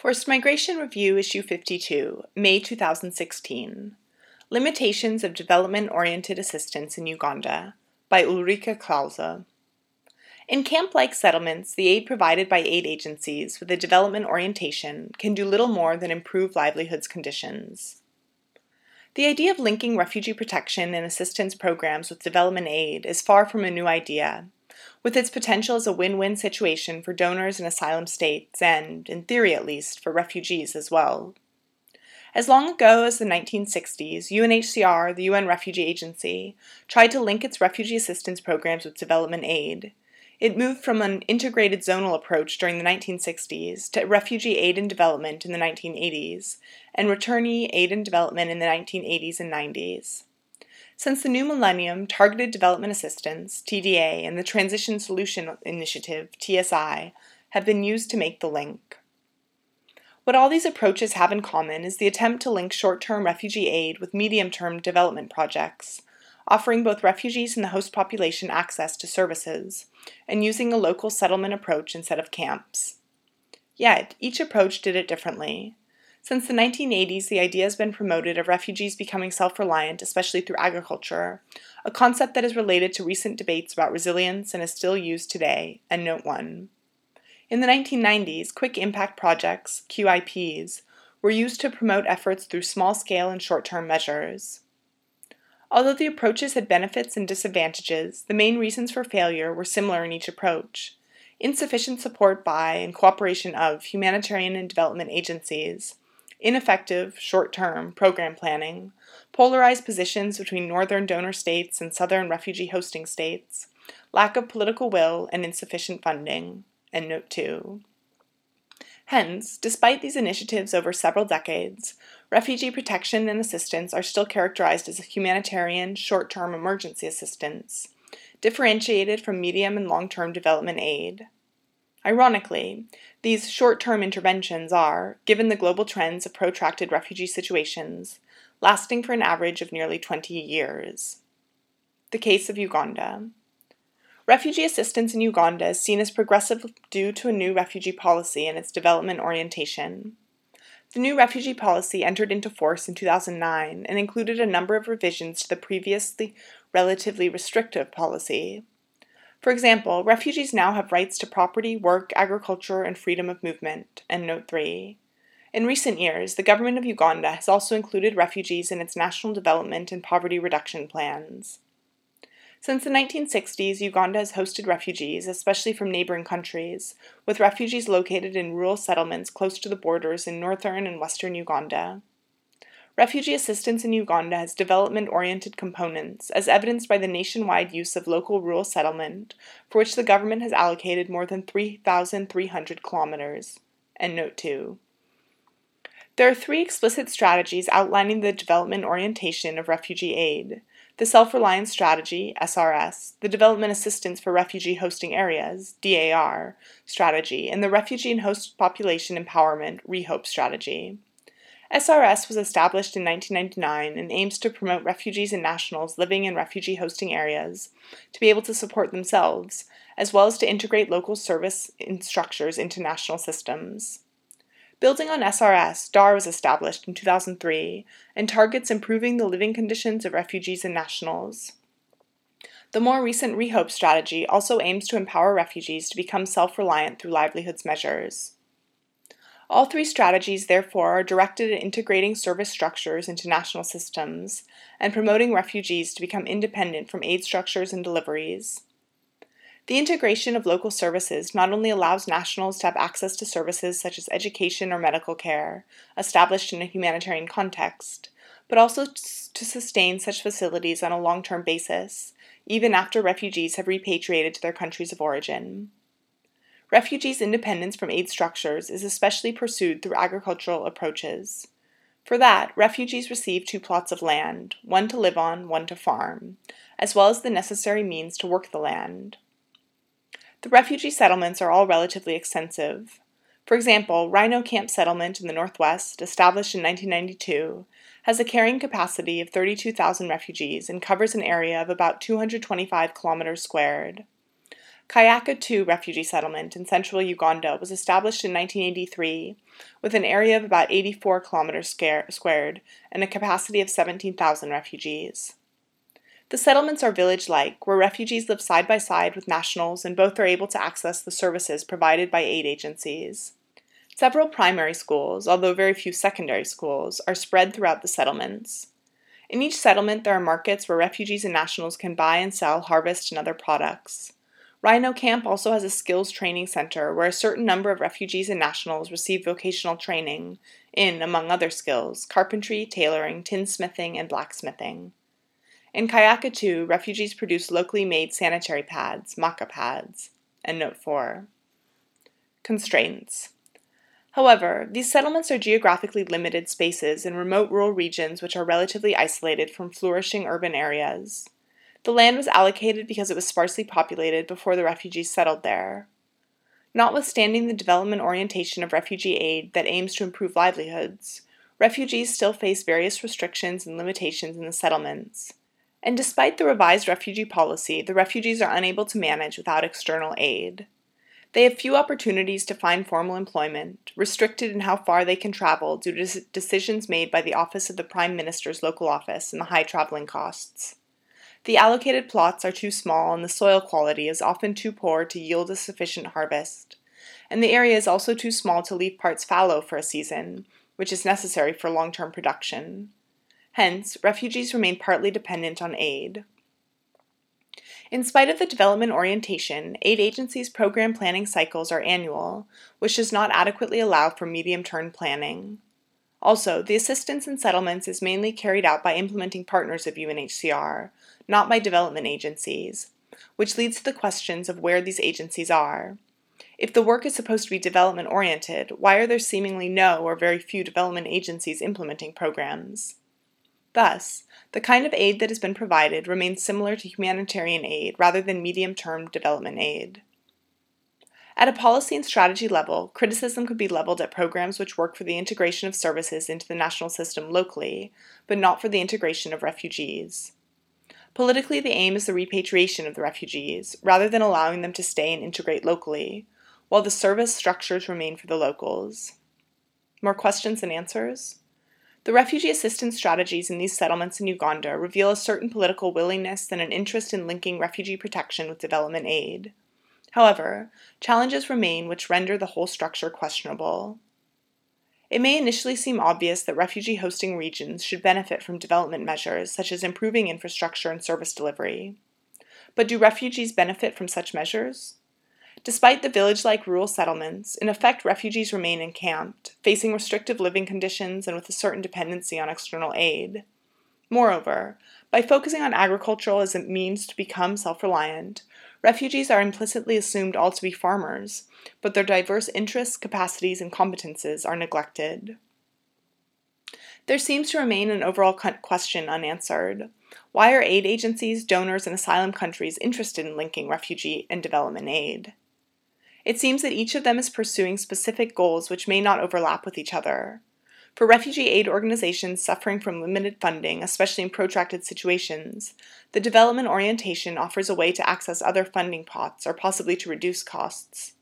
Forced Migration Review Issue 52, May 2016. Limitations of Development Oriented Assistance in Uganda by Ulrike Krause. In camp like settlements, the aid provided by aid agencies with a development orientation can do little more than improve livelihoods conditions. The idea of linking refugee protection and assistance programs with development aid is far from a new idea with its potential as a win win situation for donors and asylum states, and, in theory at least, for refugees as well. As long ago as the 1960s, UNHCR, the UN Refugee Agency, tried to link its refugee assistance programs with development aid. It moved from an integrated zonal approach during the 1960s to refugee aid and development in the 1980s, and returnee aid and development in the 1980s and 90s. Since the new millennium, Targeted Development Assistance, TDA, and the Transition Solution Initiative, TSI, have been used to make the link. What all these approaches have in common is the attempt to link short term refugee aid with medium term development projects, offering both refugees and the host population access to services, and using a local settlement approach instead of camps. Yet, each approach did it differently. Since the 1980s, the idea has been promoted of refugees becoming self reliant, especially through agriculture, a concept that is related to recent debates about resilience and is still used today, and note 1. In the 1990s, quick impact projects, QIPs, were used to promote efforts through small scale and short term measures. Although the approaches had benefits and disadvantages, the main reasons for failure were similar in each approach insufficient support by and cooperation of humanitarian and development agencies, ineffective, short term program planning, polarized positions between northern donor states and southern refugee hosting states, lack of political will, and insufficient funding. And note 2. Hence, despite these initiatives over several decades, refugee protection and assistance are still characterized as humanitarian, short term emergency assistance, differentiated from medium and long term development aid. Ironically, these short term interventions are, given the global trends of protracted refugee situations, lasting for an average of nearly 20 years. The case of Uganda. Refugee assistance in Uganda is seen as progressive due to a new refugee policy and its development orientation. The new refugee policy entered into force in 2009 and included a number of revisions to the previously relatively restrictive policy. For example, refugees now have rights to property, work, agriculture, and freedom of movement. And note 3. In recent years, the government of Uganda has also included refugees in its national development and poverty reduction plans. Since the 1960s, Uganda has hosted refugees, especially from neighboring countries, with refugees located in rural settlements close to the borders in northern and western Uganda. Refugee assistance in Uganda has development oriented components, as evidenced by the nationwide use of local rural settlement, for which the government has allocated more than 3,300 kilometers. And note 2. There are three explicit strategies outlining the development orientation of refugee aid the Self Reliance Strategy, SRS, the Development Assistance for Refugee Hosting Areas, DAR, strategy, and the Refugee and Host Population Empowerment, REHOPE strategy. SRS was established in 1999 and aims to promote refugees and nationals living in refugee hosting areas to be able to support themselves, as well as to integrate local service structures into national systems. Building on SRS, DAR was established in 2003 and targets improving the living conditions of refugees and nationals. The more recent REHOPE strategy also aims to empower refugees to become self reliant through livelihoods measures. All three strategies, therefore, are directed at integrating service structures into national systems and promoting refugees to become independent from aid structures and deliveries. The integration of local services not only allows nationals to have access to services such as education or medical care, established in a humanitarian context, but also to sustain such facilities on a long term basis, even after refugees have repatriated to their countries of origin. Refugees' independence from aid structures is especially pursued through agricultural approaches. For that, refugees receive two plots of land, one to live on, one to farm, as well as the necessary means to work the land. The refugee settlements are all relatively extensive. For example, Rhino Camp Settlement in the Northwest, established in 1992, has a carrying capacity of 32,000 refugees and covers an area of about 225 kilometers squared. Kayaka II refugee settlement in central Uganda was established in 1983 with an area of about 84 kilometers squared and a capacity of 17,000 refugees. The settlements are village like, where refugees live side by side with nationals and both are able to access the services provided by aid agencies. Several primary schools, although very few secondary schools, are spread throughout the settlements. In each settlement, there are markets where refugees and nationals can buy and sell harvest and other products. Rhino Camp also has a skills training center where a certain number of refugees and nationals receive vocational training in, among other skills, carpentry, tailoring, tinsmithing, and blacksmithing. In Kayaka 2, refugees produce locally made sanitary pads, MakaPads. And note 4. Constraints. However, these settlements are geographically limited spaces in remote rural regions which are relatively isolated from flourishing urban areas. The land was allocated because it was sparsely populated before the refugees settled there. Notwithstanding the development orientation of refugee aid that aims to improve livelihoods, refugees still face various restrictions and limitations in the settlements. And despite the revised refugee policy, the refugees are unable to manage without external aid. They have few opportunities to find formal employment, restricted in how far they can travel due to decisions made by the Office of the Prime Minister's local office and the high traveling costs. The allocated plots are too small and the soil quality is often too poor to yield a sufficient harvest. And the area is also too small to leave parts fallow for a season, which is necessary for long term production. Hence, refugees remain partly dependent on aid. In spite of the development orientation, aid agencies' program planning cycles are annual, which does not adequately allow for medium term planning. Also, the assistance in settlements is mainly carried out by implementing partners of UNHCR, not by development agencies, which leads to the questions of where these agencies are. If the work is supposed to be development oriented, why are there seemingly no or very few development agencies implementing programs? Thus, the kind of aid that has been provided remains similar to humanitarian aid rather than medium term development aid. At a policy and strategy level, criticism could be leveled at programs which work for the integration of services into the national system locally, but not for the integration of refugees. Politically, the aim is the repatriation of the refugees, rather than allowing them to stay and integrate locally, while the service structures remain for the locals. More questions and answers? The refugee assistance strategies in these settlements in Uganda reveal a certain political willingness and an interest in linking refugee protection with development aid. However, challenges remain which render the whole structure questionable. It may initially seem obvious that refugee hosting regions should benefit from development measures such as improving infrastructure and service delivery. But do refugees benefit from such measures? Despite the village like rural settlements, in effect, refugees remain encamped, facing restrictive living conditions and with a certain dependency on external aid. Moreover, by focusing on agriculture as a means to become self reliant, refugees are implicitly assumed all to be farmers, but their diverse interests, capacities, and competences are neglected. There seems to remain an overall question unanswered. Why are aid agencies, donors, and asylum countries interested in linking refugee and development aid? It seems that each of them is pursuing specific goals which may not overlap with each other. For refugee aid organizations suffering from limited funding, especially in protracted situations, the development orientation offers a way to access other funding pots or possibly to reduce costs.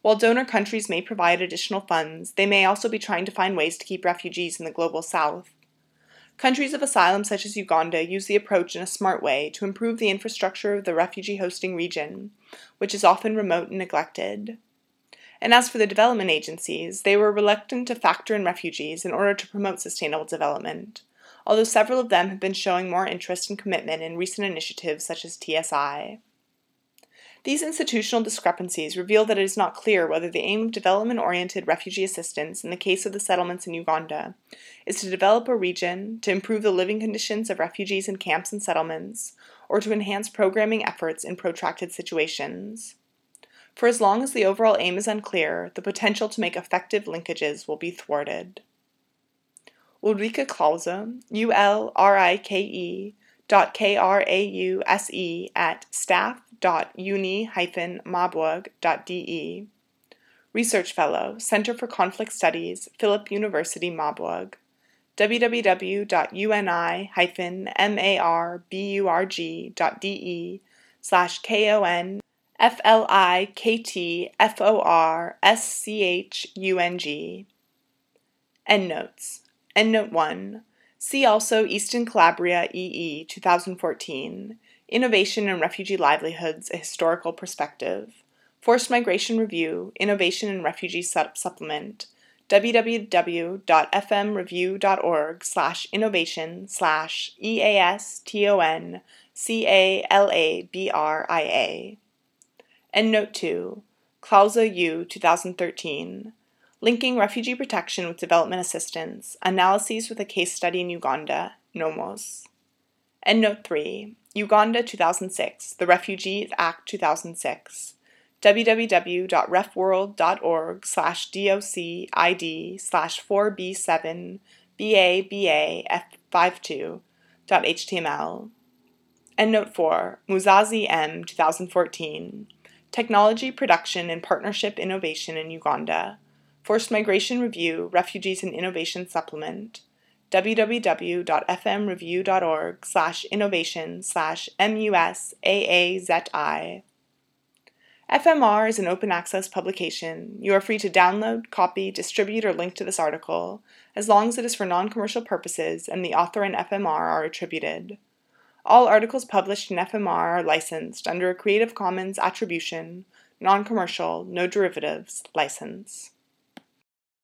While donor countries may provide additional funds, they may also be trying to find ways to keep refugees in the global south. Countries of asylum such as Uganda use the approach in a smart way to improve the infrastructure of the refugee hosting region, which is often remote and neglected. And as for the development agencies, they were reluctant to factor in refugees in order to promote sustainable development, although several of them have been showing more interest and commitment in recent initiatives such as TSI. These institutional discrepancies reveal that it is not clear whether the aim of development oriented refugee assistance in the case of the settlements in Uganda is to develop a region, to improve the living conditions of refugees in camps and settlements, or to enhance programming efforts in protracted situations. For as long as the overall aim is unclear, the potential to make effective linkages will be thwarted. Ulrike Krause, U L R I K E, dot K R A U S E at staff www.uni-marburg.de. Research Fellow, Center for Conflict Studies, Philipps University Marburg. www.uni-marburg.de slash K-O-N F L I K T F O R S C H U N G. Endnotes. Endnote 1. See also Easton Calabria EE 2014 Innovation and Refugee Livelihoods A Historical Perspective. Forced Migration Review Innovation and Refugee Supplement www.fmreview.org slash innovation slash Endnote 2, Krause U 2013, Linking Refugee Protection with Development Assistance, Analyses with a Case Study in Uganda, NOMOS. Endnote 3, Uganda 2006, The Refugees Act 2006, www.refworld.org slash docid slash 4b7 babaf52.html. Endnote 4, Musaazi M 2014, Technology Production and Partnership Innovation in Uganda, Forced Migration Review, Refugees and Innovation Supplement, www.fmreview.org slash innovation slash musaazi. FMR is an open access publication. You are free to download, copy, distribute, or link to this article, as long as it is for non commercial purposes and the author and FMR are attributed. All articles published in FMR are licensed under a Creative Commons Attribution, Non Commercial, No Derivatives license.